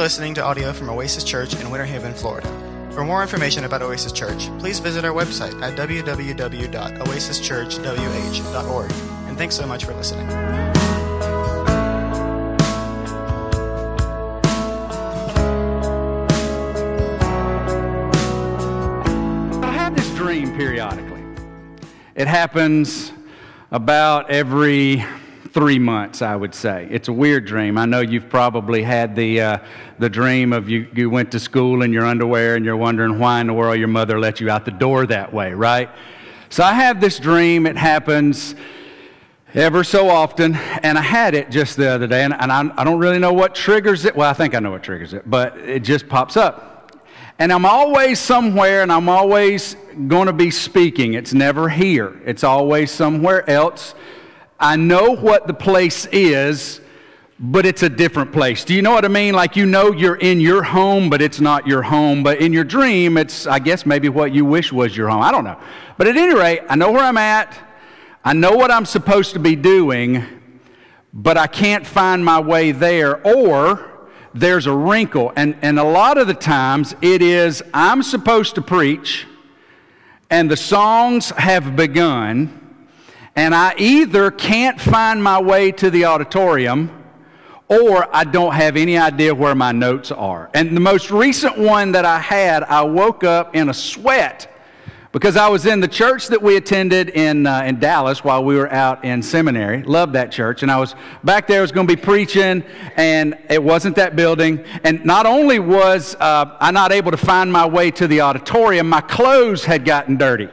listening to audio from Oasis Church in Winter Haven, Florida. For more information about Oasis Church, please visit our website at www.oasischurchwh.org. And thanks so much for listening. I have this dream periodically. It happens about every three months, I would say. It's a weird dream. I know you've probably had the, uh, the dream of you, you went to school in your underwear and you're wondering why in the world your mother let you out the door that way, right? So I have this dream. It happens ever so often, and I had it just the other day, and, and I, I don't really know what triggers it. Well, I think I know what triggers it, but it just pops up. And I'm always somewhere and I'm always going to be speaking. It's never here, it's always somewhere else. I know what the place is, but it's a different place. Do you know what I mean? Like you know you're in your home, but it's not your home. But in your dream, it's, I guess, maybe what you wish was your home. I don't know. But at any rate, I know where I'm at. I know what I'm supposed to be doing, but I can't find my way there. Or there's a wrinkle. And, and a lot of the times it is I'm supposed to preach, and the songs have begun and I either can't find my way to the auditorium or I don't have any idea where my notes are. And the most recent one that I had, I woke up in a sweat because I was in the church that we attended in, uh, in Dallas while we were out in seminary. Loved that church. And I was back there, I was going to be preaching, and it wasn't that building. And not only was uh, I not able to find my way to the auditorium, my clothes had gotten dirty.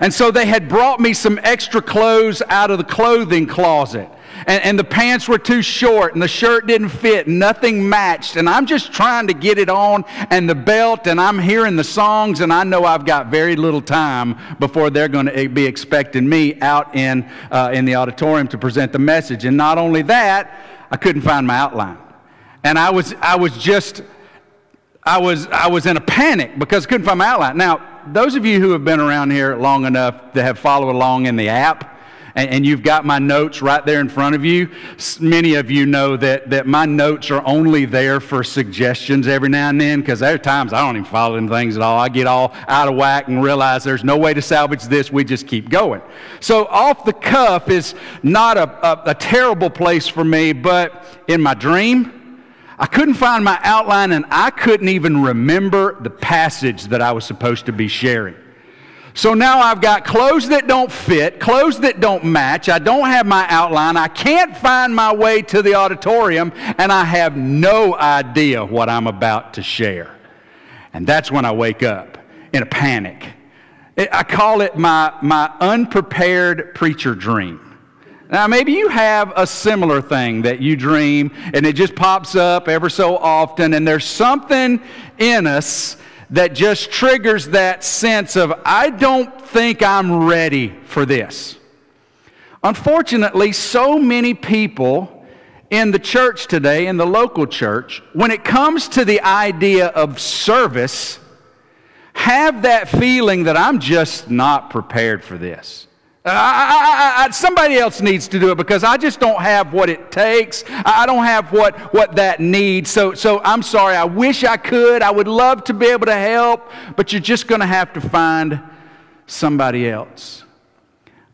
And so they had brought me some extra clothes out of the clothing closet. And, and, the pants were too short, and the shirt didn't fit, nothing matched. And I'm just trying to get it on, and the belt, and I'm hearing the songs, and I know I've got very little time before they're going to be expecting me out in, uh, in the auditorium to present the message. And not only that, I couldn't find my outline. And I was, I was just, I was, I was in a panic because I couldn't find my outline. Now, those of you who have been around here long enough to have followed along in the app, and, and, you've got my notes right there in front of you, many of you know that, that my notes are only there for suggestions every now and then because there are times I don't even follow them things at all. I get all out of whack and realize there's no way to salvage this. We just keep going. So, off the cuff is not a, a, a terrible place for me, but in my dream, I couldn't find my outline and I couldn't even remember the passage that I was supposed to be sharing. So now I've got clothes that don't fit, clothes that don't match. I don't have my outline. I can't find my way to the auditorium, and I have no idea what I'm about to share. And that's when I wake up in a panic. I call it my, my unprepared preacher dream. Now, maybe you have a similar thing that you dream and it just pops up ever so often, and there's something in us that just triggers that sense of, I don't think I'm ready for this. Unfortunately, so many people in the church today, in the local church, when it comes to the idea of service, have that feeling that I'm just not prepared for this. I, I, I, somebody else needs to do it because I just don't have what it takes. I don't have what, what that needs. So, so I'm sorry. I wish I could. I would love to be able to help, but you're just going to have to find somebody else.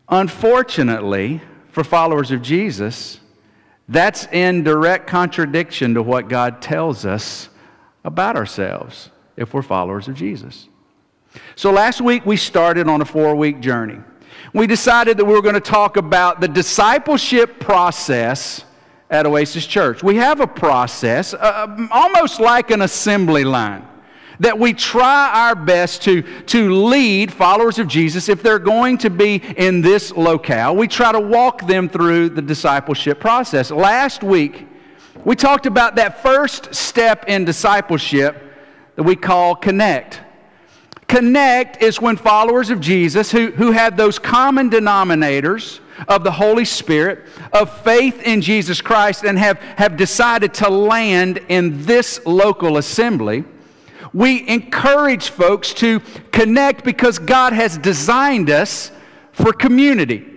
Unfortunately, for followers of Jesus, that's in direct contradiction to what God tells us about ourselves if we're followers of Jesus. So last week we started on a four week journey we decided that we were going to talk about the discipleship process at Oasis Church. We have a process, uh, almost like an assembly line, that we try our best to, to lead followers of Jesus if they're going to be in this locale. We try to walk them through the discipleship process. Last week, we talked about that first step in discipleship that we call connect. Connect is when followers of Jesus who, who have those common denominators of the Holy Spirit, of faith in Jesus Christ, and have, have decided to land in this local assembly. We encourage folks to connect because God has designed us for community.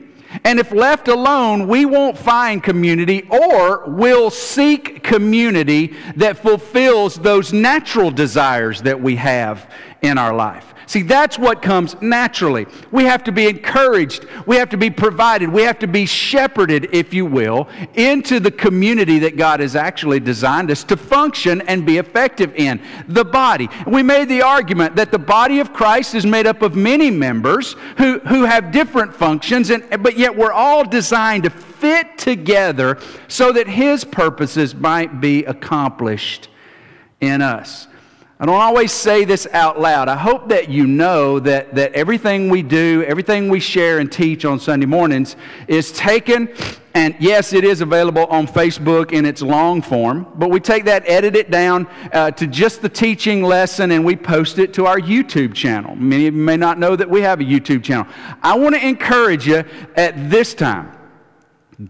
And if left alone, we won't find community or we'll seek community that fulfills those natural desires that we have in our life. See, that's what comes naturally. We have to be encouraged. We have to be provided. We have to be shepherded, if you will, into the community that God has actually designed us to function and be effective in the body. We made the argument that the body of Christ is made up of many members who, who have different functions, and, but yet we're all designed to fit together so that His purposes might be accomplished in us. I don't always say this out loud. I hope that you know that, that everything we do, everything we share and teach on Sunday mornings is taken, and yes, it is available on Facebook in its long form, but we take that, edit it down uh, to just the teaching lesson, and we post it to our YouTube channel. Many of you may not know that we have a YouTube channel. I want to encourage you at this time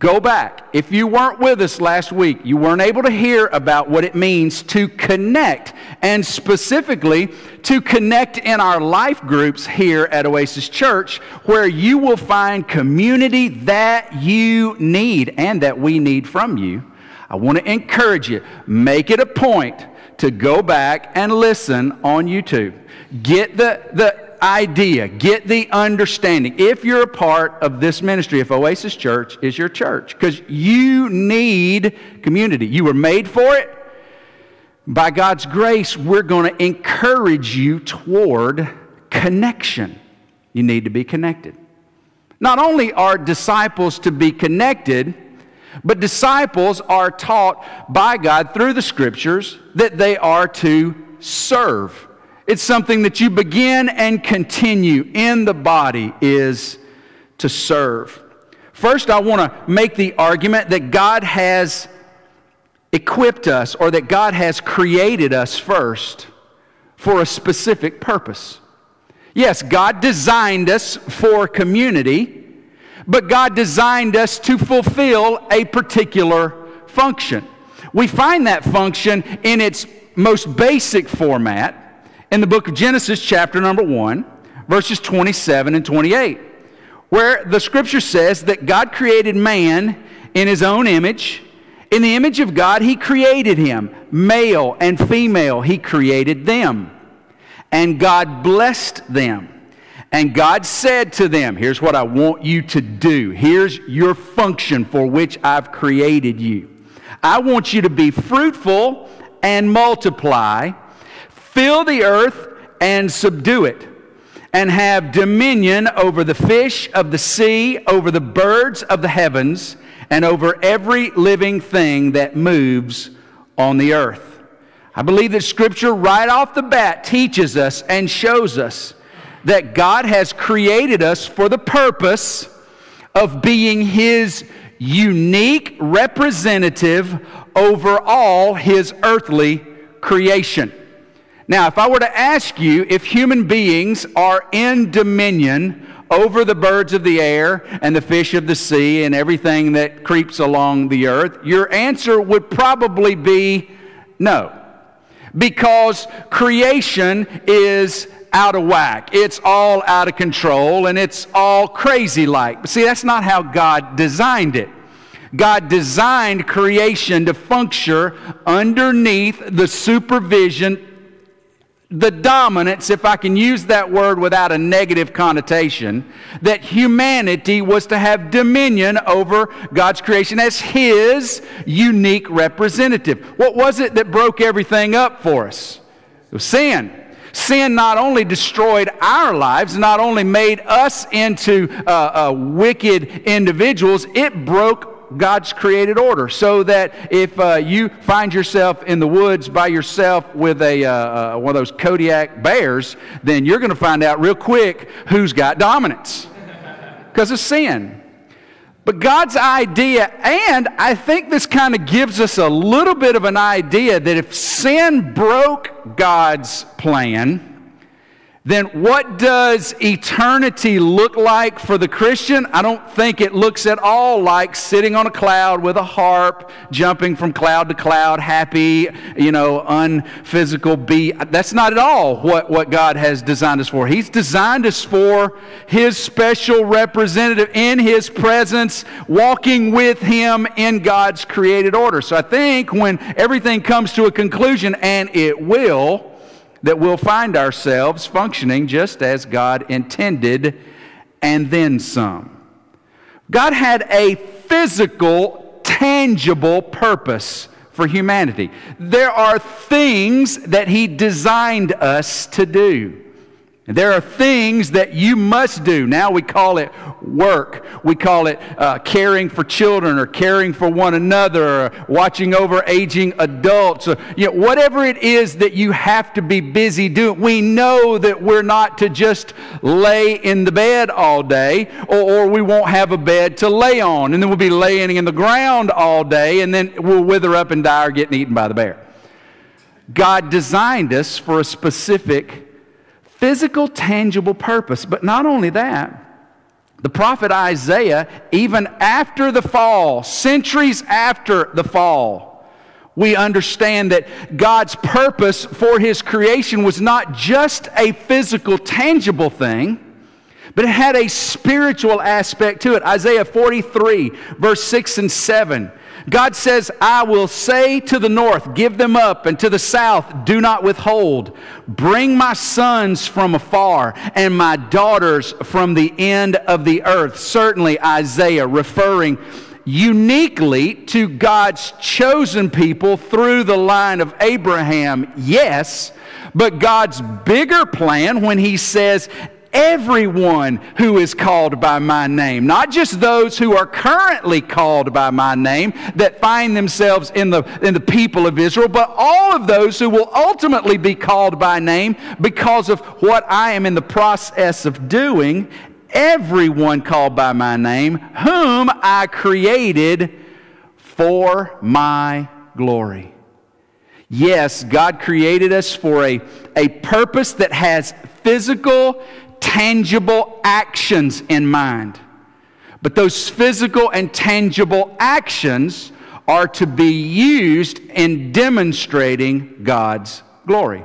Go back. If you weren't with us last week, you weren't able to hear about what it means to connect, and specifically to connect in our life groups here at Oasis Church, where you will find community that you need and that we need from you. I want to encourage you, make it a point to go back and listen on YouTube. Get the, the idea, get the understanding. If you're a part of this ministry, if Oasis Church is your church, because you need community. You were made for it. By God's grace, we're going to encourage you toward connection. You need to be connected. Not only are disciples to be connected, but disciples are taught by God through the scriptures that they are to serve. It's something that you begin and continue in the body is to serve. First, I want to make the argument that God has equipped us or that God has created us first for a specific purpose. Yes, God designed us for community, but God designed us to fulfill a particular function. We find that function in its most basic format in the book of Genesis, chapter number 1, verses 27 and 28, where the scripture says that God created man in his own image. In the image of God, he created him. Male and female, he created them. And God blessed them. And God said to them, Here's what I want you to do. Here's your function for which I've created you. I want you to be fruitful and multiply Fill the earth and subdue it, and have dominion over the fish of the sea, over the birds of the heavens, and over every living thing that moves on the earth. I believe that Scripture, right off the bat, teaches us and shows us that God has created us for the purpose of being His unique representative over all His earthly creation. Now, if I were to ask you if human beings are in dominion over the birds of the air and the fish of the sea and everything that creeps along the earth, your answer would probably be no. Because creation is out of whack. It's all out of control and it's all crazy like. But see, that's not how God designed it. God designed creation to function underneath the supervision the dominance, if I can use that word without a negative connotation, that humanity was to have dominion over God's creation as His unique representative. What was it that broke everything up for us? It was sin. Sin not only destroyed our lives, not only made us into uh, uh, wicked individuals, it broke God's created order. So that if uh, you find yourself in the woods by yourself with a, uh, uh, one of those Kodiak bears, then you're going to find out real quick who's got dominance because of sin. But God's idea, and I think this kind of gives us a little bit of an idea that if sin broke God's plan, then what does eternity look like for the Christian? I don't think it looks at all like sitting on a cloud with a harp, jumping from cloud to cloud, happy, you know, unphysical be. That's not at all what, what God has designed us for. He's designed us for His special representative in His presence, walking with Him in God's created order. So I think when everything comes to a conclusion, and it will, that we'll find ourselves functioning just as God intended and then some. God had a physical, tangible purpose for humanity. There are things that He designed us to do. There are things that you must do. Now we call it work. We call it uh, caring for children or caring for one another or watching over aging adults. Or, you know, whatever it is that you have to be busy doing, we know that we're not to just lay in the bed all day or, or we won't have a bed to lay on. And then we'll be laying in the ground all day and then we'll wither up and die or getting eaten by the bear. God designed us for a specific physical, tangible purpose. But not only that, the prophet Isaiah, even after the fall, centuries after the fall, we understand that God's purpose for his creation was not just a physical, tangible thing, but it had a spiritual aspect to it. Isaiah 43, verse 6 and 7 God says, I will say to the north, give them up, and to the south, do not withhold. Bring my sons from afar and my daughters from the end of the earth. Certainly, Isaiah referring uniquely to God's chosen people through the line of Abraham, yes, but God's bigger plan when he says, everyone who is called by my name, not just those who are currently called by my name that find themselves in the, in the people of Israel, but all of those who will ultimately be called by name because of what I am in the process of doing. Everyone called by my name, whom I created for my glory. Yes, God created us for a, a purpose that has physical tangible actions in mind. But those physical and tangible actions are to be used in demonstrating God's glory.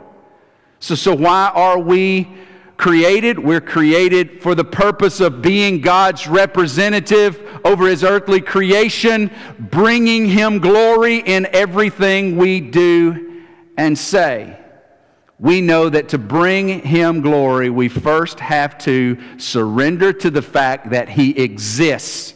So, so why are we created? We're created for the purpose of being God's representative over His earthly creation, bringing Him glory in everything we do and say we know that to bring him glory, we first have to surrender to the fact that he exists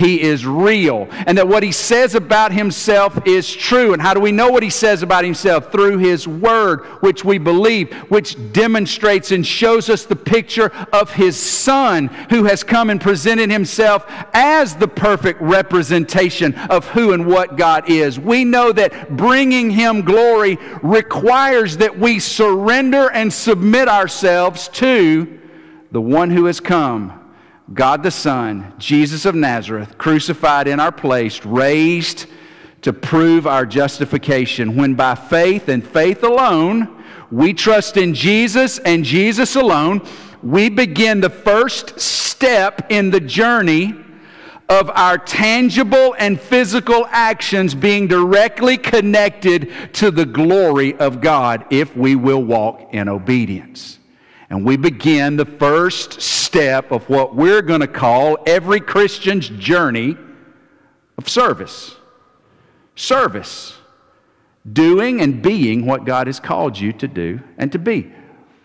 he is real and that what he says about himself is true. And how do we know what he says about himself? Through his word, which we believe, which demonstrates and shows us the picture of his son who has come and presented himself as the perfect representation of who and what God is. We know that bringing him glory requires that we surrender and submit ourselves to the one who has come God the Son, Jesus of Nazareth, crucified in our place, raised to prove our justification, when by faith and faith alone, we trust in Jesus and Jesus alone, we begin the first step in the journey of our tangible and physical actions being directly connected to the glory of God if we will walk in obedience. And we begin the first step of what we're going to call every Christian's journey of service. Service. Doing and being what God has called you to do and to be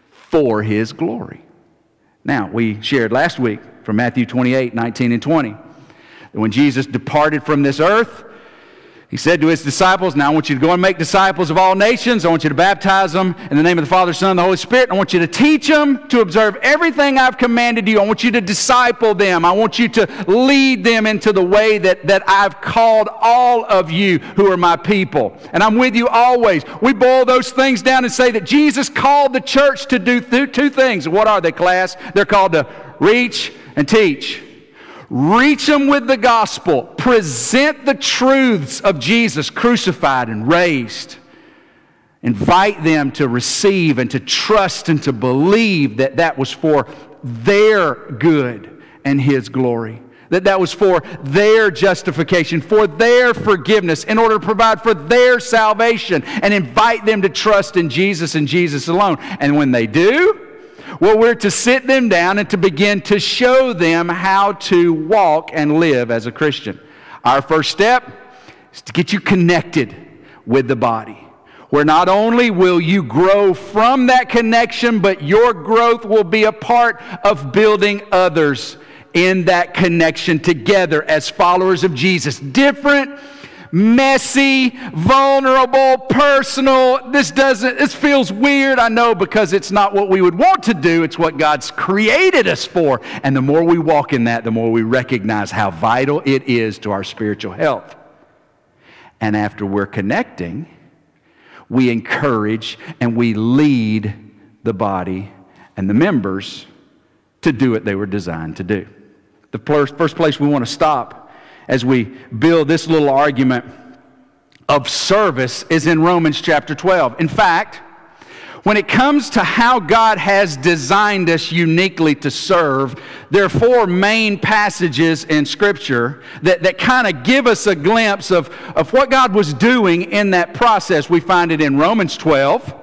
for His glory. Now, we shared last week from Matthew 28 19 and 20 that when Jesus departed from this earth, he said to his disciples, Now I want you to go and make disciples of all nations. I want you to baptize them in the name of the Father, Son, and the Holy Spirit. I want you to teach them to observe everything I've commanded you. I want you to disciple them. I want you to lead them into the way that, that I've called all of you who are my people. And I'm with you always. We boil those things down and say that Jesus called the church to do th- two things. What are they, class? They're called to reach and teach. Reach them with the gospel. Present the truths of Jesus crucified and raised invite them to receive and to trust and to believe that that was for their good and His glory. That that was for their justification, for their forgiveness, in order to provide for their salvation, and invite them to trust in Jesus and Jesus alone. And when they do, well, we're to sit them down and to begin to show them how to walk and live as a Christian. Our first step is to get you connected with the body where not only will you grow from that connection, but your growth will be a part of building others in that connection together as followers of Jesus. Different, messy, vulnerable, personal. This doesn't, this feels weird, I know, because it's not what we would want to do. It's what God's created us for. And the more we walk in that, the more we recognize how vital it is to our spiritual health. And after we're connecting, we encourage and we lead the body and the members to do what they were designed to do. The first place we want to stop as we build this little argument of service is in Romans chapter 12. In fact, when it comes to how God has designed us uniquely to serve, there are four main passages in Scripture that, that kind of give us a glimpse of, of what God was doing in that process. We find it in Romans 12.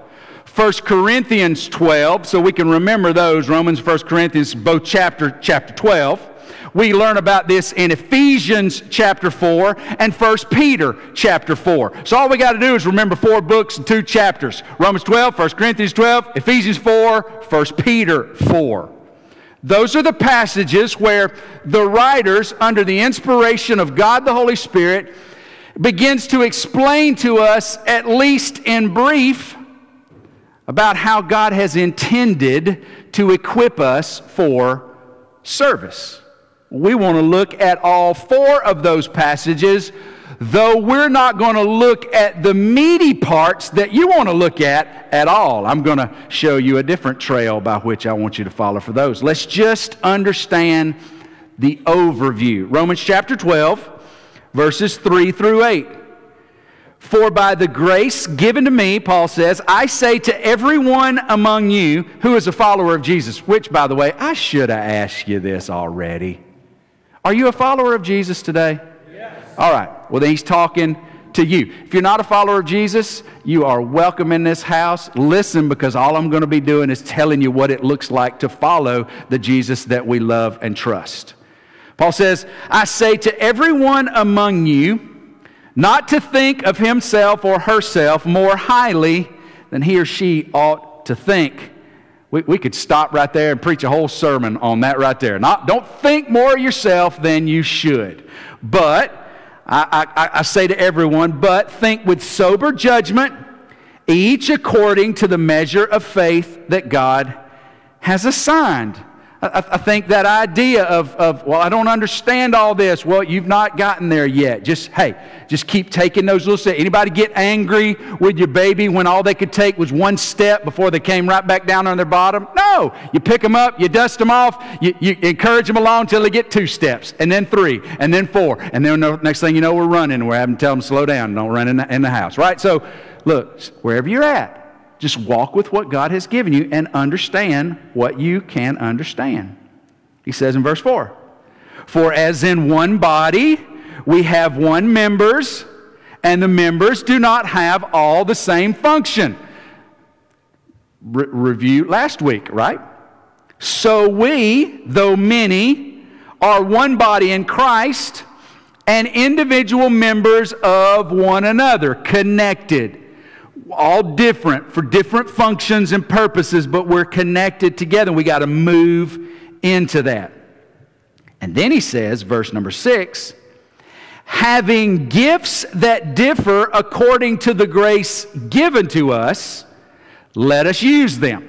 1 Corinthians 12, so we can remember those, Romans, 1 Corinthians, both chapter, chapter 12. We learn about this in Ephesians chapter 4 and 1 Peter chapter 4. So all we got to do is remember four books and two chapters Romans 12, 1 Corinthians 12, Ephesians 4, 1 Peter 4. Those are the passages where the writers, under the inspiration of God the Holy Spirit, begins to explain to us, at least in brief, about how God has intended to equip us for service. We want to look at all four of those passages, though we're not going to look at the meaty parts that you want to look at at all. I'm going to show you a different trail by which I want you to follow for those. Let's just understand the overview. Romans chapter 12, verses 3 through 8. For by the grace given to me, Paul says, I say to everyone among you who is a follower of Jesus, which, by the way, I should have asked you this already. Are you a follower of Jesus today? Yes. All right. Well, then he's talking to you. If you're not a follower of Jesus, you are welcome in this house. Listen, because all I'm going to be doing is telling you what it looks like to follow the Jesus that we love and trust. Paul says, I say to everyone among you not to think of himself or herself more highly than he or she ought to think we, we could stop right there and preach a whole sermon on that right there. Not, don't think more of yourself than you should. But, I, I, I say to everyone, but think with sober judgment, each according to the measure of faith that God has assigned. I, I, think that idea of, of, well, I don't understand all this. Well, you've not gotten there yet. Just, hey, just keep taking those little steps. Anybody get angry with your baby when all they could take was one step before they came right back down on their bottom? No. You pick them up, you dust them off, you, you encourage them along until they get two steps, and then three, and then four. And then the next thing you know, we're running. We're having to tell them slow down, don't run in the, in the house, right? So, look, wherever you're at, just walk with what God has given you and understand what you can understand. He says in verse 4 For as in one body we have one members, and the members do not have all the same function. Re- review last week, right? So we, though many, are one body in Christ and individual members of one another, connected all different for different functions and purposes, but we're connected together. We got to move into that. And then he says, verse number six, having gifts that differ according to the grace given to us, let us use them.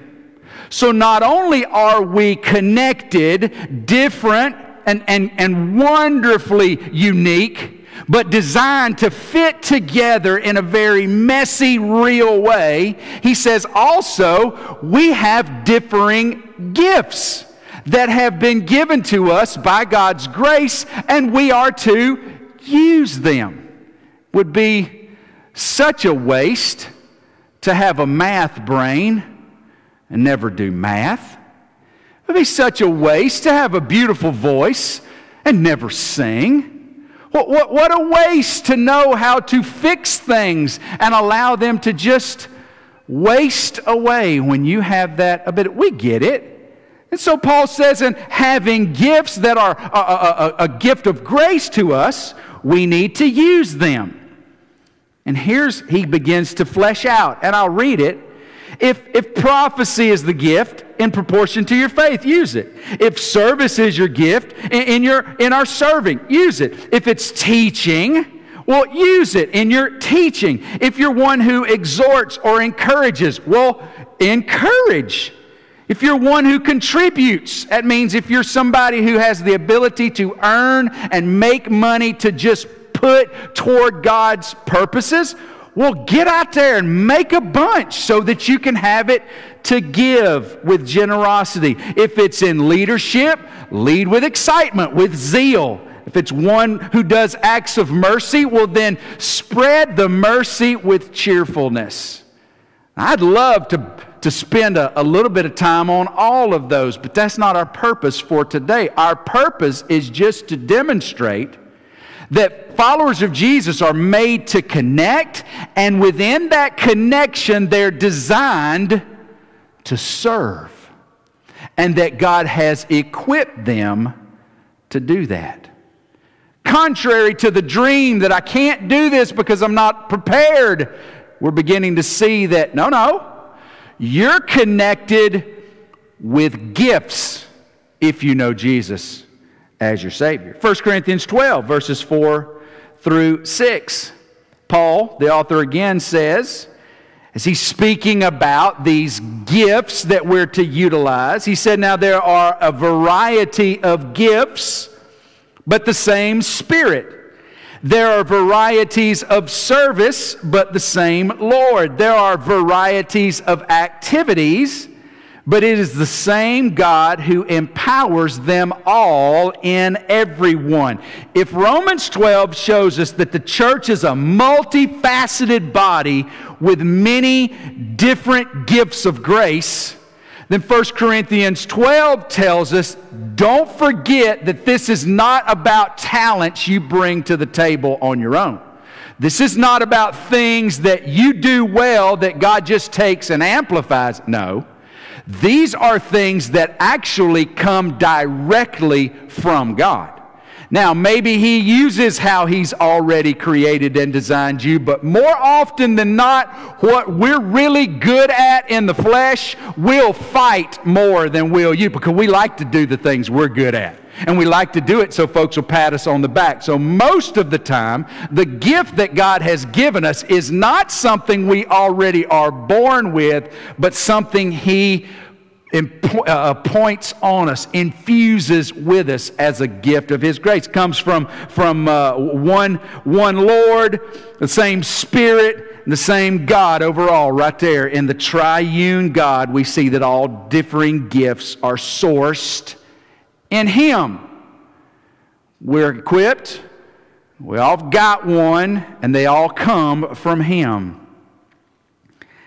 So not only are we connected, different, and, and, and wonderfully unique, but designed to fit together in a very messy, real way, he says also we have differing gifts that have been given to us by God's grace, and we are to use them. Would be such a waste to have a math brain and never do math. It would be such a waste to have a beautiful voice and never sing. What, what, what a waste to know how to fix things and allow them to just waste away when you have that ability. We get it. And so Paul says, in having gifts that are a, a, a, a gift of grace to us, we need to use them. And here's, he begins to flesh out, and I'll read it. If, if prophecy is the gift in proportion to your faith, use it. If service is your gift in, in, your, in our serving, use it. If it's teaching, well, use it in your teaching. If you're one who exhorts or encourages, well, encourage. If you're one who contributes, that means if you're somebody who has the ability to earn and make money to just put toward God's purposes, well, get out there and make a bunch so that you can have it to give with generosity. If it's in leadership, lead with excitement, with zeal. If it's one who does acts of mercy, well, then spread the mercy with cheerfulness. I'd love to, to spend a, a little bit of time on all of those, but that's not our purpose for today. Our purpose is just to demonstrate that followers of Jesus are made to connect, and within that connection, they're designed to serve. And that God has equipped them to do that. Contrary to the dream that I can't do this because I'm not prepared, we're beginning to see that no, no, you're connected with gifts if you know Jesus as your Savior. 1 Corinthians 12, verses 4 through 6. Paul, the author again, says, as he's speaking about these gifts that we're to utilize, he said, Now there are a variety of gifts but the same Spirit. There are varieties of service, but the same Lord. There are varieties of activities, but it is the same God who empowers them all in everyone. If Romans 12 shows us that the church is a multifaceted body with many different gifts of grace, then 1 Corinthians 12 tells us don't forget that this is not about talents you bring to the table on your own. This is not about things that you do well that God just takes and amplifies. No. These are things that actually come directly from God. Now, maybe he uses how he's already created and designed you, but more often than not, what we're really good at in the flesh, we'll fight more than will you because we like to do the things we're good at. And we like to do it so folks will pat us on the back. So, most of the time, the gift that God has given us is not something we already are born with, but something He uh, points on us, infuses with us as a gift of His grace. Comes from, from uh, one, one Lord, the same Spirit, the same God overall, right there. In the triune God, we see that all differing gifts are sourced in Him. We're equipped, we all got one, and they all come from Him.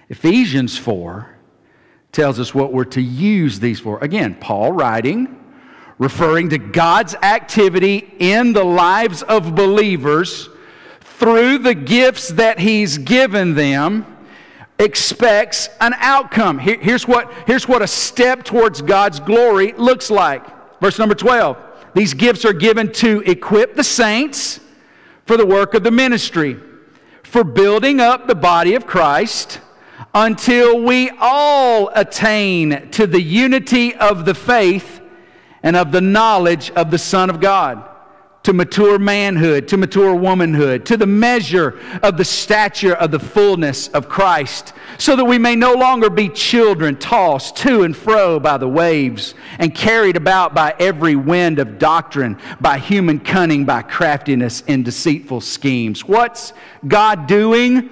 Ephesians 4 tells us what we're to use these for. Again, Paul writing, referring to God's activity in the lives of believers through the gifts that he's given them expects an outcome. Here, here's, what, here's what a step towards God's glory looks like. Verse number 12. These gifts are given to equip the saints for the work of the ministry, for building up the body of Christ until we all attain to the unity of the faith and of the knowledge of the Son of God, to mature manhood, to mature womanhood, to the measure of the stature of the fullness of Christ, so that we may no longer be children tossed to and fro by the waves and carried about by every wind of doctrine, by human cunning, by craftiness and deceitful schemes. What's God doing?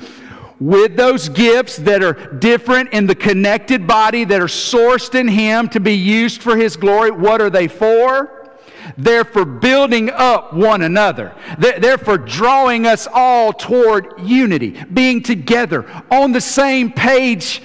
with those gifts that are different in the connected body, that are sourced in Him to be used for His glory. What are they for? They're for building up one another. They're for drawing us all toward unity, being together on the same page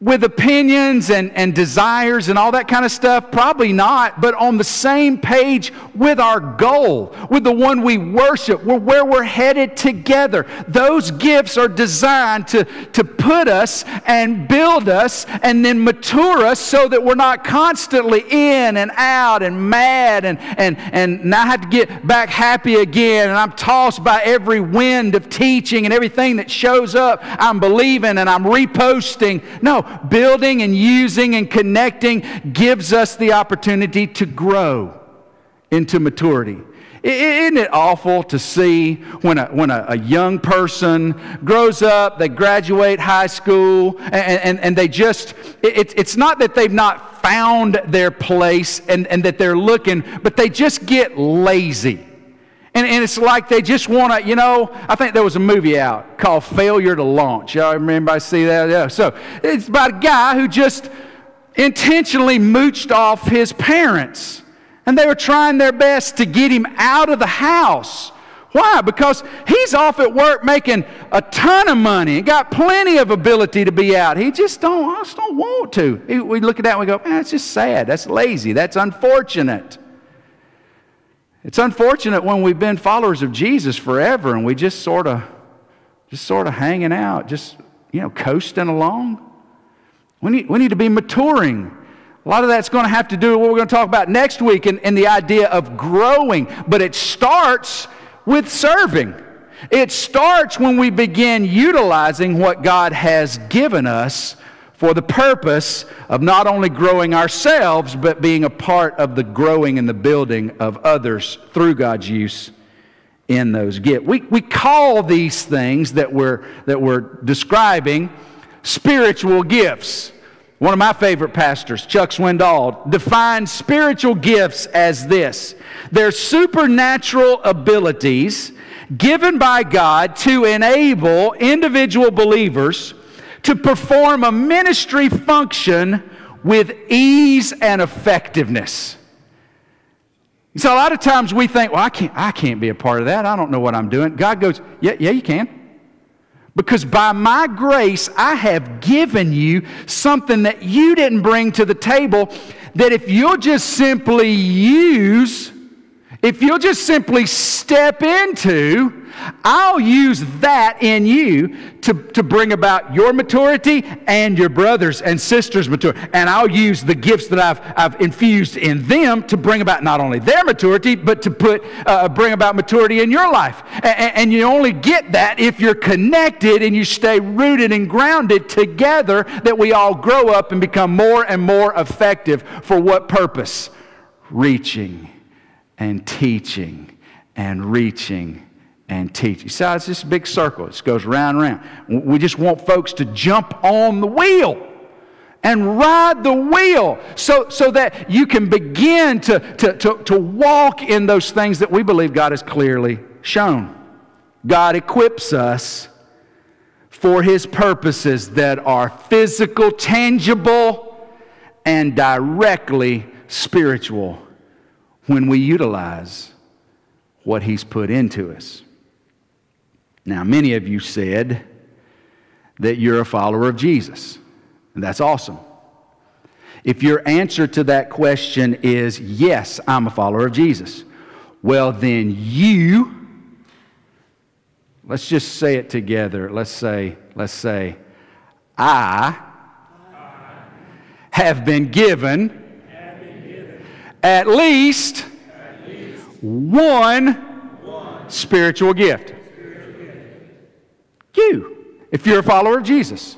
with opinions and, and desires and all that kind of stuff? Probably not, but on the same page with our goal, with the one we worship, where we're headed together. Those gifts are designed to, to put us and build us and then mature us so that we're not constantly in and out and mad and, and, and now I have to get back happy again and I'm tossed by every wind of teaching and everything that shows up. I'm believing and I'm reposting. No, building and using and connecting gives us the opportunity to grow into maturity. Isn't it awful to see when a, when a, a, young person grows up, they graduate high school, and, and, and they just, it, it's not that they've not found their place and, and that they're looking, but they just get lazy. And, and it's like they just want to, you know, I think there was a movie out called Failure to Launch. Y'all remember I see that? Yeah. So it's about a guy who just intentionally mooched off his parents. And they were trying their best to get him out of the house. Why? Because he's off at work making a ton of money and got plenty of ability to be out. He just don't, I just don't want to. We look at that and we go, man, it's just sad. That's lazy. That's unfortunate. It's unfortunate when we've been followers of Jesus forever and we just sort of just sort of hanging out, just you know, coasting along. We need, we need to be maturing. A lot of that's going to have to do with what we're going to talk about next week and, and the idea of growing. But it starts with serving. It starts when we begin utilizing what God has given us for the purpose of not only growing ourselves, but being a part of the growing and the building of others through God's use in those gifts. We, we call these things that we're, that we're describing spiritual gifts. One of my favorite pastors, Chuck Swindoll, defines spiritual gifts as this they're supernatural abilities given by God to enable individual believers to perform a ministry function with ease and effectiveness. So a lot of times we think, well, I can't, I can't be a part of that. I don't know what I'm doing. God goes, yeah, yeah, you can. Because by my grace, I have given you something that you didn't bring to the table that if you'll just simply use, if you'll just simply step into, I'll use that in you to, to bring about your maturity and your brothers and sisters' maturity. And I'll use the gifts that I've, I've infused in them to bring about not only their maturity, but to put, uh, bring about maturity in your life. And, and you only get that if you're connected and you stay rooted and grounded together, that we all grow up and become more and more effective for what purpose? Reaching and teaching and reaching and teaching. See it's a big circle. It goes round and round. We just want folks to jump on the wheel and ride the wheel so, so that you can begin to, to, to, to walk in those things that we believe God has clearly shown. God equips us for His purposes that are physical, tangible, and directly spiritual when we utilize what He's put into us. Now, many of you said that you're a follower of Jesus, and that's awesome. If your answer to that question is yes, I'm a follower of Jesus, well, then you, let's just say it together. Let's say, let's say, I have been given, at, least one, spiritual gift you, if you're a follower of Jesus.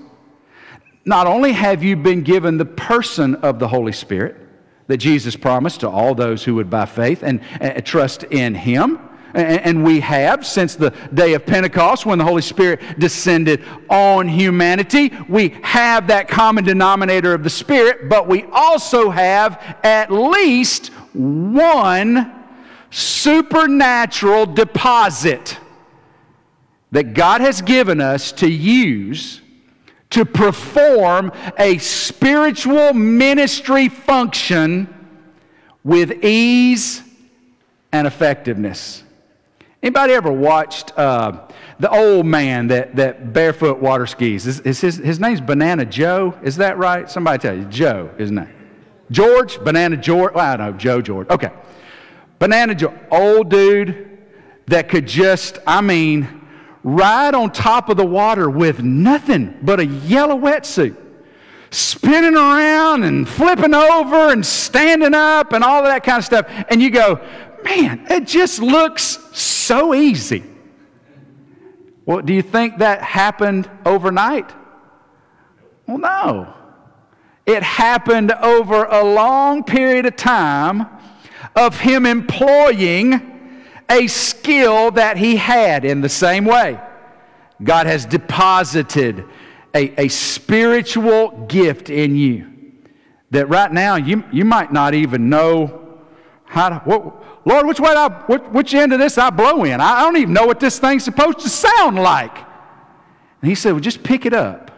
Not only have you been given the person of the Holy Spirit that Jesus promised to all those who would by faith and, and trust in Him, and we have since the day of Pentecost when the Holy Spirit descended on humanity. We have that common denominator of the Spirit, but we also have at least one supernatural deposit that God has given us to use to perform a spiritual ministry function with ease and effectiveness. Anybody ever watched uh, the old man that, that barefoot water skis? Is, is his, his name's Banana Joe? Is that right? Somebody tell you. Joe, isn't it? George? Banana George? Well, I don't know. Joe George. Okay. Banana Joe. Old dude that could just, I mean, ride on top of the water with nothing but a yellow wetsuit spinning around and flipping over and standing up and all of that kind of stuff. And you go, man, it just looks so easy. Well, do you think that happened overnight? Well, no. It happened over a long period of time of him employing a skill that he had in the same way. God has deposited a, a spiritual gift in you that right now you, you might not even know how what, Lord, which way I, which, which end of this I blow in? I don't even know what this thing's supposed to sound like. And he said, well, just pick it up.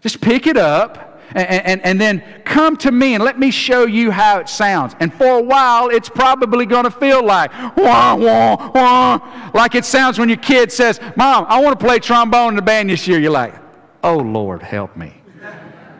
Just pick it up. And, and, and, then come to me and let me show you how it sounds. And for a while, it's probably going to feel like wah, wah, wah, like it sounds when your kid says, Mom, I want to play trombone in the band this year. You're like, oh Lord, help me.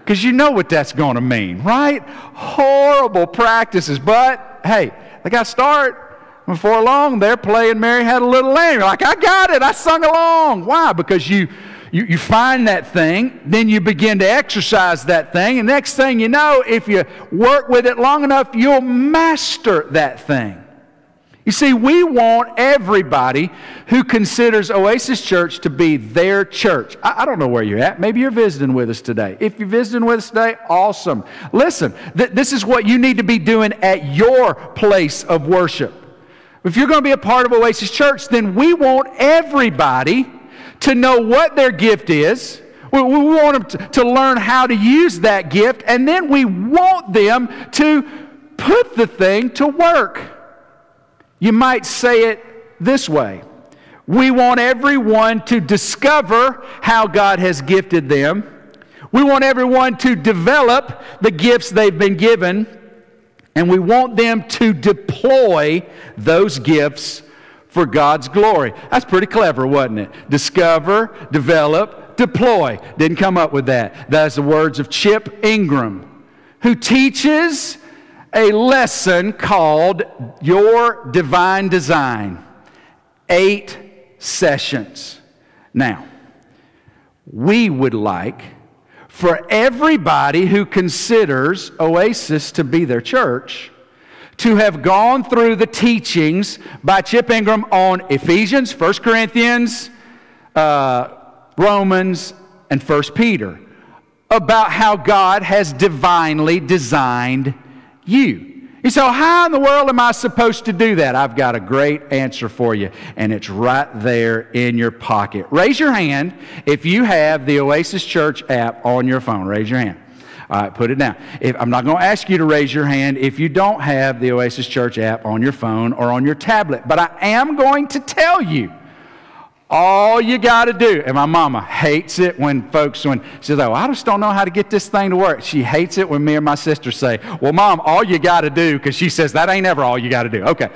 Because you know what that's going to mean, right? Horrible practices. But hey, they got to start. Before long, they're playing Mary Had a Little Lamb. You're like, I got it. I sung along. Why? Because you, you, you find that thing, then you begin to exercise that thing, and next thing you know, if you work with it long enough, you'll master that thing. You see, we want everybody who considers Oasis Church to be their church. I, I, don't know where you're at. Maybe you're visiting with us today. If you're visiting with us today, awesome. Listen, th- this is what you need to be doing at your place of worship. If you're going to be a part of Oasis Church, then we want everybody to know what their gift is. We, we want them to, to learn how to use that gift, and then we want them to put the thing to work. You might say it this way We want everyone to discover how God has gifted them. We want everyone to develop the gifts they've been given. And we want them to deploy those gifts for God's glory. That's pretty clever, wasn't it? Discover, develop, deploy. Didn't come up with that. That's the words of Chip Ingram, who teaches a lesson called Your Divine Design. Eight sessions. Now, we would like for everybody who considers Oasis to be their church to have gone through the teachings by Chip Ingram on Ephesians, 1 Corinthians, uh, Romans, and 1 Peter about how God has divinely designed you. You say, oh, How in the world am I supposed to do that? I've got a great answer for you, and it's right there in your pocket. Raise your hand if you have the Oasis Church app on your phone. Raise your hand. All right, put it down. If, I'm not going to ask you to raise your hand if you don't have the Oasis Church app on your phone or on your tablet, but I am going to tell you all you got to do, and my mama hates it when folks, when she says, Oh, I just don't know how to get this thing to work. She hates it when me and my sister say, Well, mom, all you got to do, because she says that ain't ever all you got to do. Okay.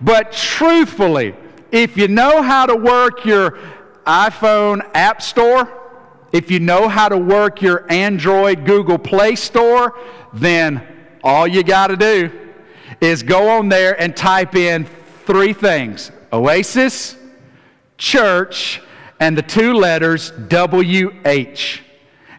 But truthfully, if you know how to work your iPhone App Store, if you know how to work your Android Google Play Store, then all you got to do is go on there and type in three things Oasis church and the two letters WH.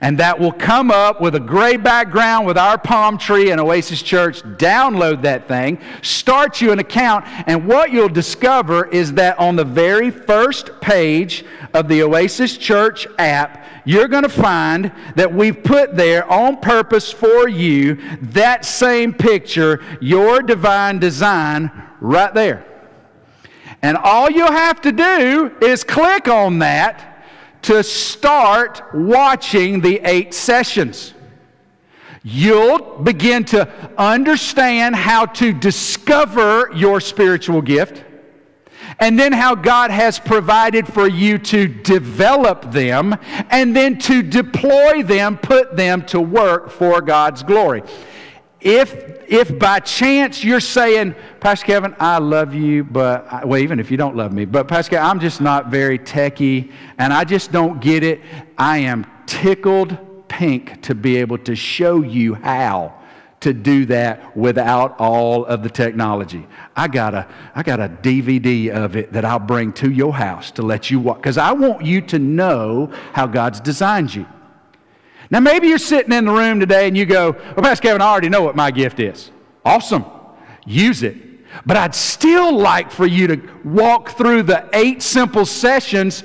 And that will come up with a gray background with our palm tree and Oasis Church. Download that thing, start you an account, and what you'll discover is that on the very first page of the Oasis Church app, you're going to find that we've put there on purpose for you that same picture, your divine design, right there. And all you'll have to do is click on that to start watching the eight sessions. You'll begin to understand how to discover your spiritual gift and then how God has provided for you to develop them and then to deploy them, put them to work for God's glory. If if by chance you're saying, Pastor Kevin, I love you, but, I, well, even if you don't love me, but Pastor Kevin, I'm just not very techy and I just don't get it, I am tickled pink to be able to show you how to do that without all of the technology. I got a, I got a DVD of it that I'll bring to your house to let you watch, because I want you to know how God's designed you. Now, maybe you're sitting in the room today and you go, Well, Pastor Kevin, I already know what my gift is. Awesome. Use it. But I'd still like for you to walk through the eight simple sessions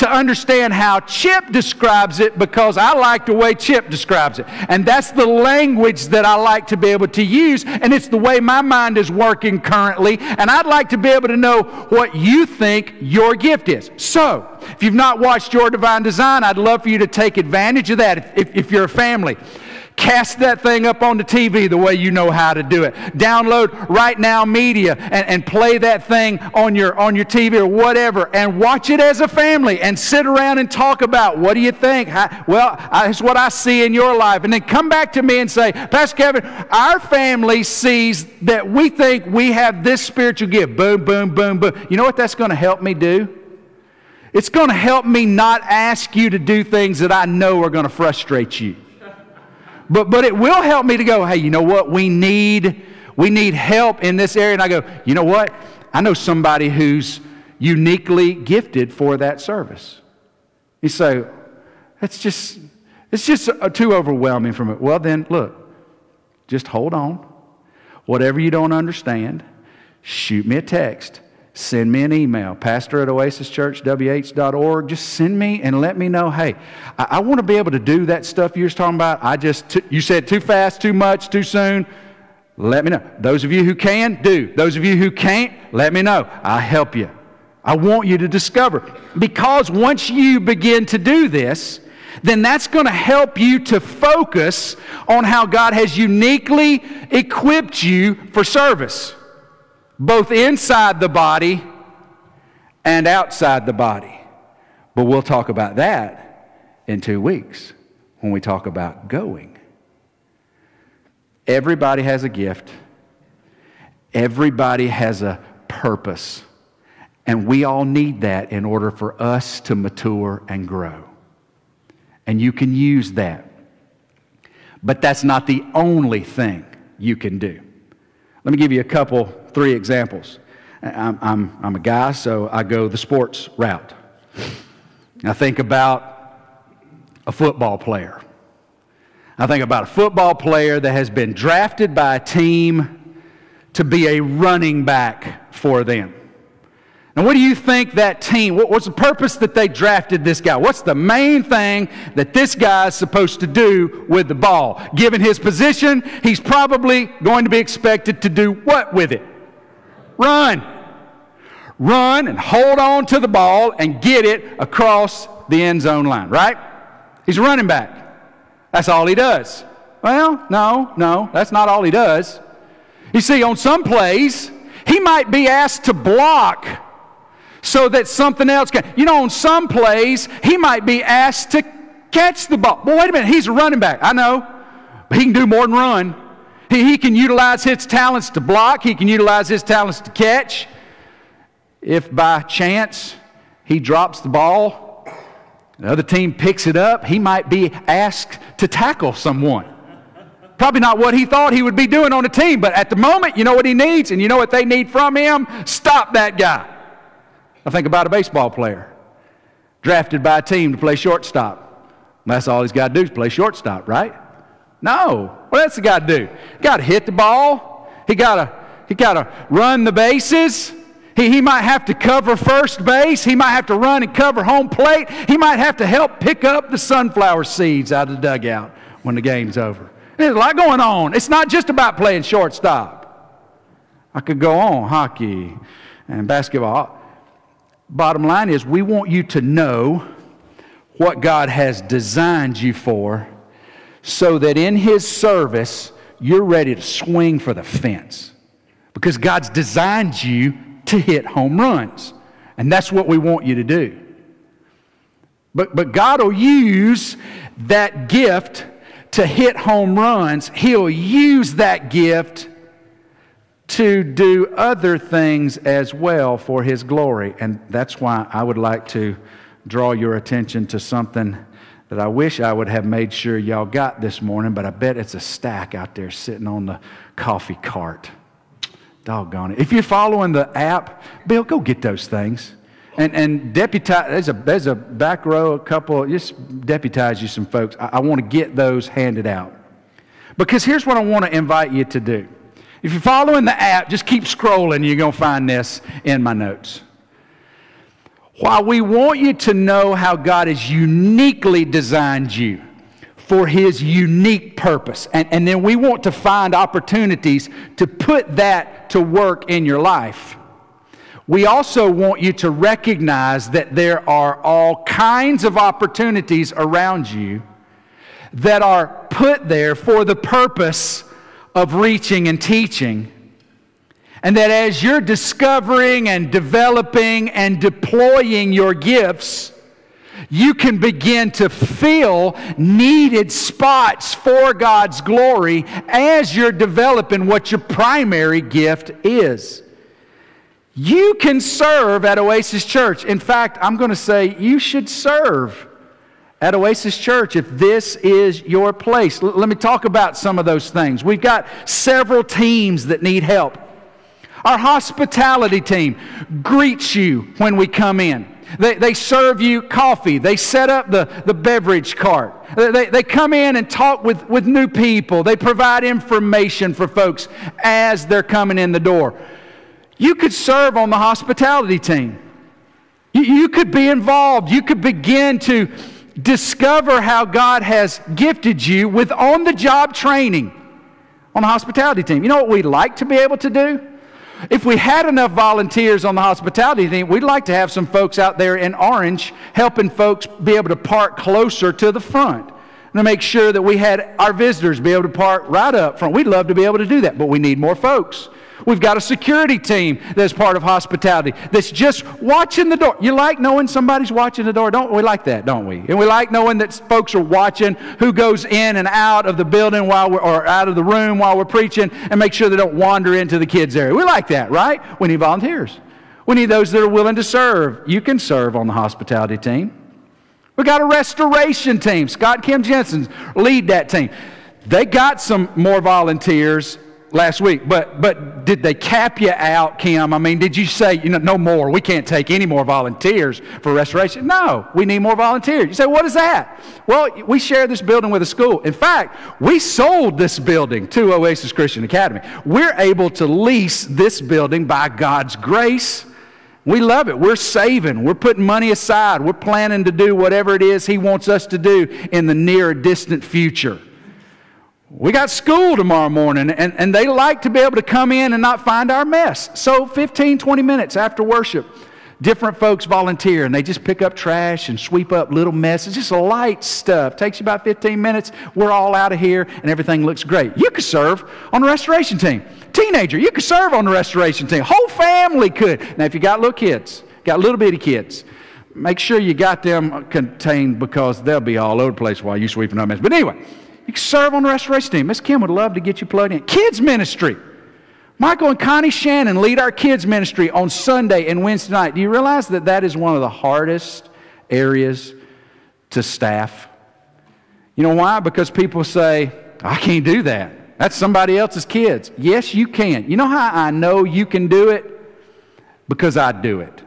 to understand how Chip describes it because I like the way Chip describes it. And that's the language that I like to be able to use, and it's the way my mind is working currently. And I'd like to be able to know what you think your gift is. So, if you've not watched Your Divine Design, I'd love for you to take advantage of that if, if, you're a family. Cast that thing up on the TV the way you know how to do it. Download Right Now Media and, and play that thing on your, on your TV or whatever and watch it as a family and sit around and talk about what do you think? How, well, that's what I see in your life. And then come back to me and say, Pastor Kevin, our family sees that we think we have this spiritual gift. Boom, boom, boom, boom. You know what that's going to help me do? It's going to help me not ask you to do things that I know are going to frustrate you. But, but it will help me to go, hey, you know what? We need, we need help in this area. And I go, you know what? I know somebody who's uniquely gifted for that service. You say, it's just, it's just uh, too overwhelming for me. Well, then, look, just hold on. Whatever you don't understand, shoot me a text send me an email, pastor at oasischurchwh.org. Just send me and let me know, hey, I, I want to be able to do that stuff you were talking about. I just, t- you said too fast, too much, too soon. Let me know. Those of you who can, do. Those of you who can't, let me know. I'll help you. I want you to discover. Because once you begin to do this, then that's going to help you to focus on how God has uniquely equipped you for service both inside the body and outside the body. But we'll talk about that in two weeks when we talk about going. Everybody has a gift, everybody has a purpose. And we all need that in order for us to mature and grow. And you can use that. But that's not the only thing you can do. Let me give you a couple, three examples. I'm, I'm, I'm a guy, so I go the sports route. I think about a football player. I think about a football player that has been drafted by a team to be a running back for them. And what do you think that team, what, what's the purpose that they drafted this guy? What's the main thing that this guy is supposed to do with the ball? Given his position, he's probably going to be expected to do what with it? Run. Run and hold on to the ball and get it across the end zone line, right? He's a running back. That's all he does. Well, no, no, that's not all he does. You see, on some plays, he might be asked to block so that something else can. You know, on some plays, he might be asked to catch the ball. Well, wait a minute, he's a running back. I know, but he can do more than run. He, he can utilize his talents to block, he can utilize his talents to catch. If by chance he drops the ball, the other team picks it up, he might be asked to tackle someone. Probably not what he thought he would be doing on the team, but at the moment, you know what he needs, and you know what they need from him? Stop that guy. I think about a baseball player drafted by a team to play shortstop. That's all he's got to do is play shortstop, right? No. What else he got to do? Got to hit the ball. He got to he got to run the bases. He, he might have to cover first base. He might have to run and cover home plate. He might have to help pick up the sunflower seeds out of the dugout when the game's over. There's a lot going on. It's not just about playing shortstop. I could go on hockey and basketball. Bottom line is, we want you to know what God has designed you for so that in His service, you're ready to swing for the fence. Because God's designed you to hit home runs. And that's what we want you to do. But, but God will use that gift to hit home runs, He'll use that gift to do other things as well for His glory. And that's why I would like to draw your attention to something that I wish I would have made sure y'all got this morning, but I bet it's a stack out there sitting on the coffee cart. Doggone it. If you're following the app, Bill, go get those things. And, and deputize, there's a, there's a back row, a couple, just deputize you some folks. I, I want to get those handed out. Because here's what I want to invite you to do. If you're following the app, just keep scrolling. You're going to find this in my notes. While we want you to know how God has uniquely designed you for His unique purpose, and, and then we want to find opportunities to put that to work in your life. We also want you to recognize that there are all kinds of opportunities around you that are put there for the purpose of reaching and teaching and that as you're discovering and developing and deploying your gifts, you can begin to fill needed spots for God's glory as you're developing what your primary gift is. You can serve at Oasis Church. In fact, I'm going to say you should serve at Oasis Church if this is your place. L- let me talk about some of those things. We've got several teams that need help. Our hospitality team greets you when we come in. They, they serve you coffee. They set up the, the beverage cart. They, they come in and talk with, with new people. They provide information for folks as they're coming in the door. You could serve on the hospitality team. You, you could be involved. You could begin to discover how God has gifted you with on the job training on the hospitality team. You know what we'd like to be able to do? If we had enough volunteers on the hospitality team, we'd like to have some folks out there in orange helping folks be able to park closer to the front to make sure that we had our visitors be able to park right up front. We'd love to be able to do that, but we need more folks. We've got a security team that's part of hospitality that's just watching the door. You like knowing somebody's watching the door, don't we? Like that, don't we? And we like knowing that folks are watching who goes in and out of the building while we're, or out of the room while we're preaching and make sure they don't wander into the kids' area. We like that, right? We need volunteers. We need those that are willing to serve. You can serve on the hospitality team. We got a restoration team. Scott Kim Jensen lead that team. They got some more volunteers last week, but but did they cap you out, Kim? I mean, did you say you know no more? We can't take any more volunteers for restoration. No, we need more volunteers. You say, what is that? Well, we share this building with a school. In fact, we sold this building to Oasis Christian Academy. We're able to lease this building by God's grace. We love it. We're saving. We're putting money aside. We're planning to do whatever it is He wants us to do in the near distant future. We got school tomorrow morning, and, and they like to be able to come in and not find our mess. So, 15, 20 minutes after worship, different folks volunteer and they just pick up trash and sweep up little messes, just light stuff. Takes you about 15 minutes. We're all out of here, and everything looks great. You could serve on the restoration team. Teenager, you could serve on the restoration team. Whole family could. Now, if you got little kids, got little bitty kids, make sure you got them contained because they'll be all over the place while you're sweeping up mess. But anyway, you can serve on the restoration team. Miss Kim would love to get you plugged in. Kids ministry. Michael and Connie Shannon lead our kids ministry on Sunday and Wednesday night. Do you realize that that is one of the hardest areas to staff? You know why? Because people say, I can't do that. That's somebody else's kids. Yes, you can. You know how I know you can do it? Because I do it.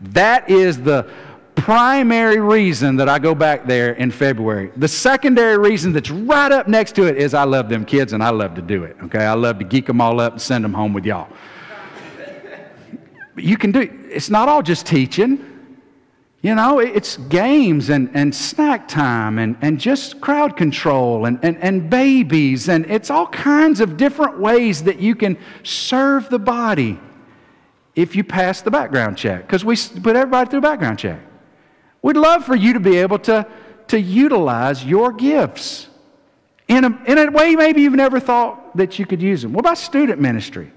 That is the primary reason that I go back there in February. The secondary reason that's right up next to it is I love them kids and I love to do it. Okay, I love to geek them all up and send them home with y'all. You can do it's not all just teaching. You know, it's games and, and snack time and, and just crowd control and, and, and babies, and it's all kinds of different ways that you can serve the body if you pass the background check, because we put everybody through a background check. We'd love for you to be able to, to utilize your gifts in a, in a way maybe you've never thought that you could use them. What about student ministry?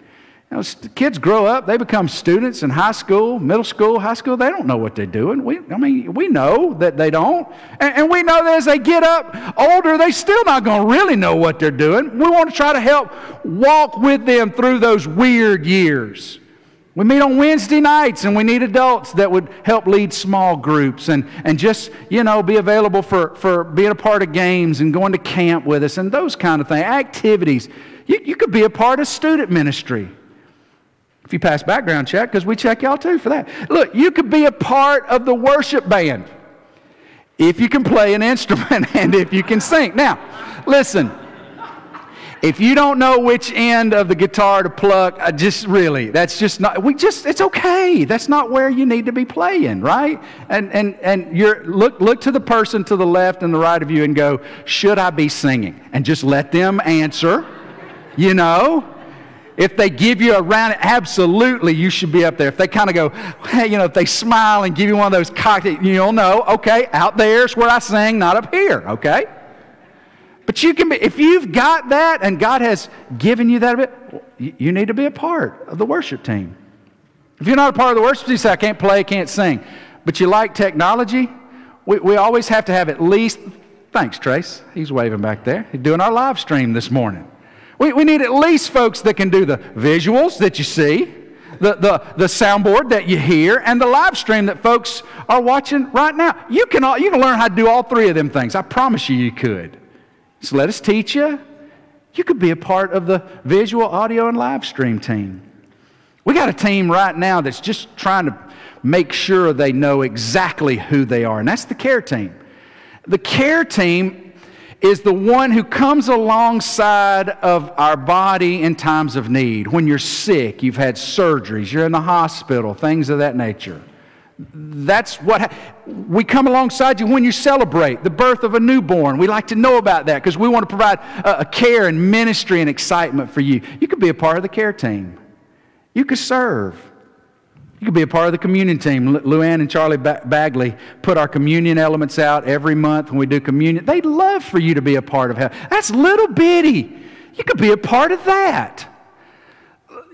You know, kids grow up, they become students in high school, middle school, high school. They don't know what they're doing. We, I mean, we know that they don't. And, and we know that as they get up older, they're still not going to really know what they're doing. We want to try to help walk with them through those weird years. We meet on Wednesday nights and we need adults that would help lead small groups and, and just, you know, be available for, for being a part of games and going to camp with us and those kind of things, activities. You, you could be a part of student ministry if you pass background check, because we check y'all too for that. Look, you could be a part of the worship band if you can play an instrument and if you can sing. Now, listen. If you don't know which end of the guitar to pluck, I just really, that's just not, we just, it's okay. That's not where you need to be playing, right? And, and, and you're, look, look to the person to the left and the right of you and go, should I be singing? And just let them answer, you know? If they give you a round, absolutely you should be up there. If they kind of go, hey, you know, if they smile and give you one of those cocktails, you'll know, okay, out there's where I sing, not up here, okay? But you can be, if you've got that and God has given you that bit, you need to be a part of the worship team. If you're not a part of the worship team, say, I can't play, I can't sing. But you like technology, we, we always have to have at least, thanks, Trace. He's waving back there. He's doing our live stream this morning. We, we need at least folks that can do the visuals that you see, the, the, the soundboard that you hear, and the live stream that folks are watching right now. You can, all, you can learn how to do all three of them things. I promise you, you could. So let us teach you. You could be a part of the visual, audio, and live stream team. We got a team right now that's just trying to make sure they know exactly who they are, and that's the care team. The care team is the one who comes alongside of our body in times of need. When you're sick, you've had surgeries, you're in the hospital, things of that nature. That's what we come alongside you when you celebrate the birth of a newborn. We like to know about that because we want to provide a, a care and ministry and excitement for you. You could be a part of the care team. You could serve. You could be a part of the communion team. Luann and Charlie Bagley put our communion elements out every month when we do communion. They'd love for you to be a part of that. That's little bitty. You could be a part of that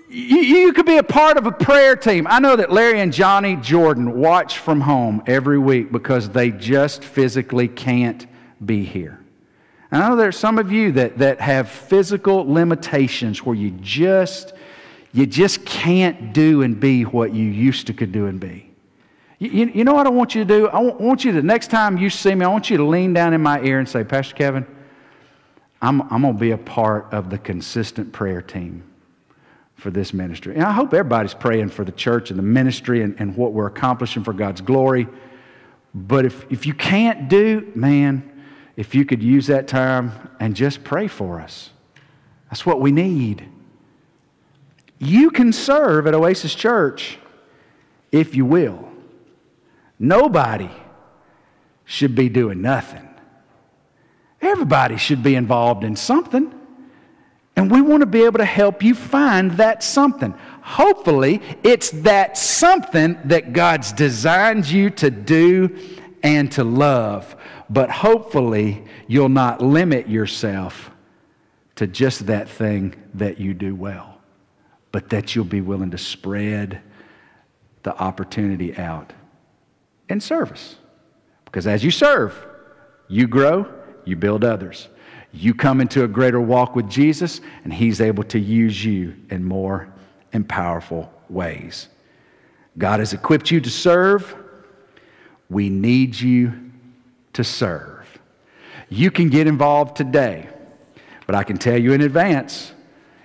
you, you could be a part of a prayer team. I know that Larry and Johnny Jordan watch from home every week because they just physically can't be here. And I know there are some of you that, that have physical limitations where you just, you just can't do and be what you used to could do and be. You, you know what I want you to do? I want you to, next time you see me, I want you to lean down in my ear and say, Pastor Kevin, I'm, I'm going to be a part of the consistent prayer team for this ministry. And I hope everybody's praying for the church and the ministry and, and what we're accomplishing for God's glory. But if, if you can't do, man, if you could use that time and just pray for us, that's what we need. You can serve at Oasis Church if you will. Nobody should be doing nothing. Everybody should be involved in something. And we want to be able to help you find that something. Hopefully, it's that something that God's designed you to do and to love. But hopefully, you'll not limit yourself to just that thing that you do well, but that you'll be willing to spread the opportunity out in service. Because as you serve, you grow, you build others. You come into a greater walk with Jesus, and He's able to use you in more and powerful ways. God has equipped you to serve. We need you to serve. You can get involved today, but I can tell you in advance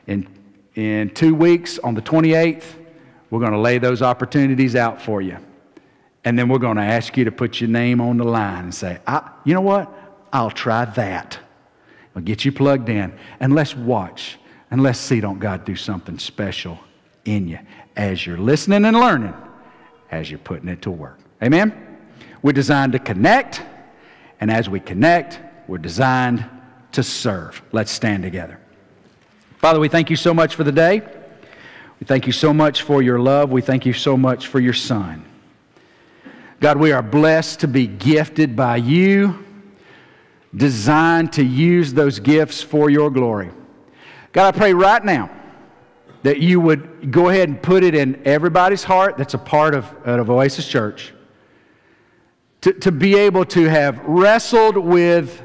in, in two weeks, on the 28th, we're going to lay those opportunities out for you. And then we're going to ask you to put your name on the line and say, you know what? I'll try that. I'll get you plugged in. And let's watch and let's see, don't God do something special in you as you're listening and learning, as you're putting it to work. Amen? We're designed to connect, and as we connect, we're designed to serve. Let's stand together. Father, we thank you so much for the day. We thank you so much for your love. We thank you so much for your Son. God, we are blessed to be gifted by you designed to use those gifts for your glory. God, I pray right now that you would go ahead and put it in everybody's heart that's a part of, of Oasis Church to, to be able to have wrestled with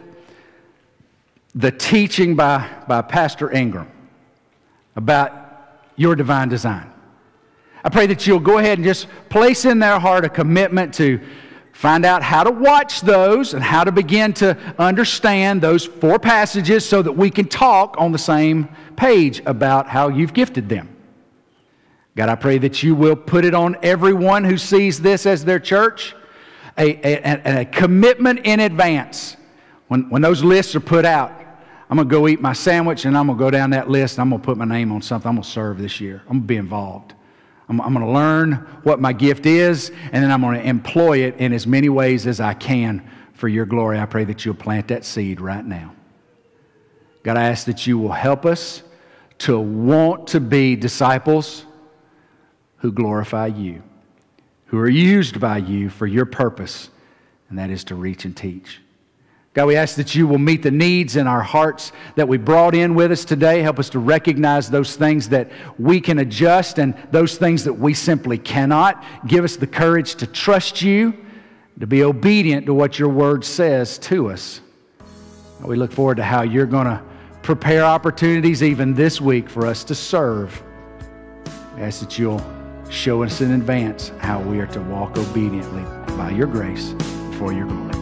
the teaching by, by Pastor Ingram about your divine design. I pray that you'll go ahead and just place in their heart a commitment to find out how to watch those and how to begin to understand those four passages so that we can talk on the same page about how you've gifted them. God, I pray that you will put it on everyone who sees this as their church, a, a, a commitment in advance. When, when those lists are put out, I'm going to go eat my sandwich and I'm going to go down that list and I'm going to put my name on something. I'm going to serve this year. I'm going to be involved. I'm, I'm going to learn what my gift is and then I'm going to employ it in as many ways as I can for your glory. I pray that you'll plant that seed right now. God, I ask that you will help us to want to be disciples who glorify you, who are used by you for your purpose, and that is to reach and teach. God, we ask that you will meet the needs in our hearts that we brought in with us today. Help us to recognize those things that we can adjust and those things that we simply cannot. Give us the courage to trust you, to be obedient to what your word says to us. We look forward to how you're going to prepare opportunities even this week for us to serve. We ask that you'll show us in advance how we are to walk obediently by your grace for your glory.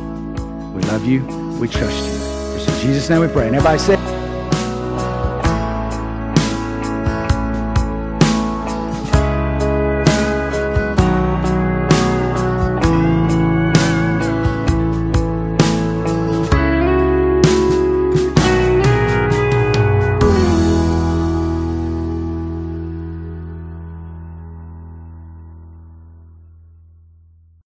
We love you. We trust you. It's in Jesus' name we pray. And everybody say,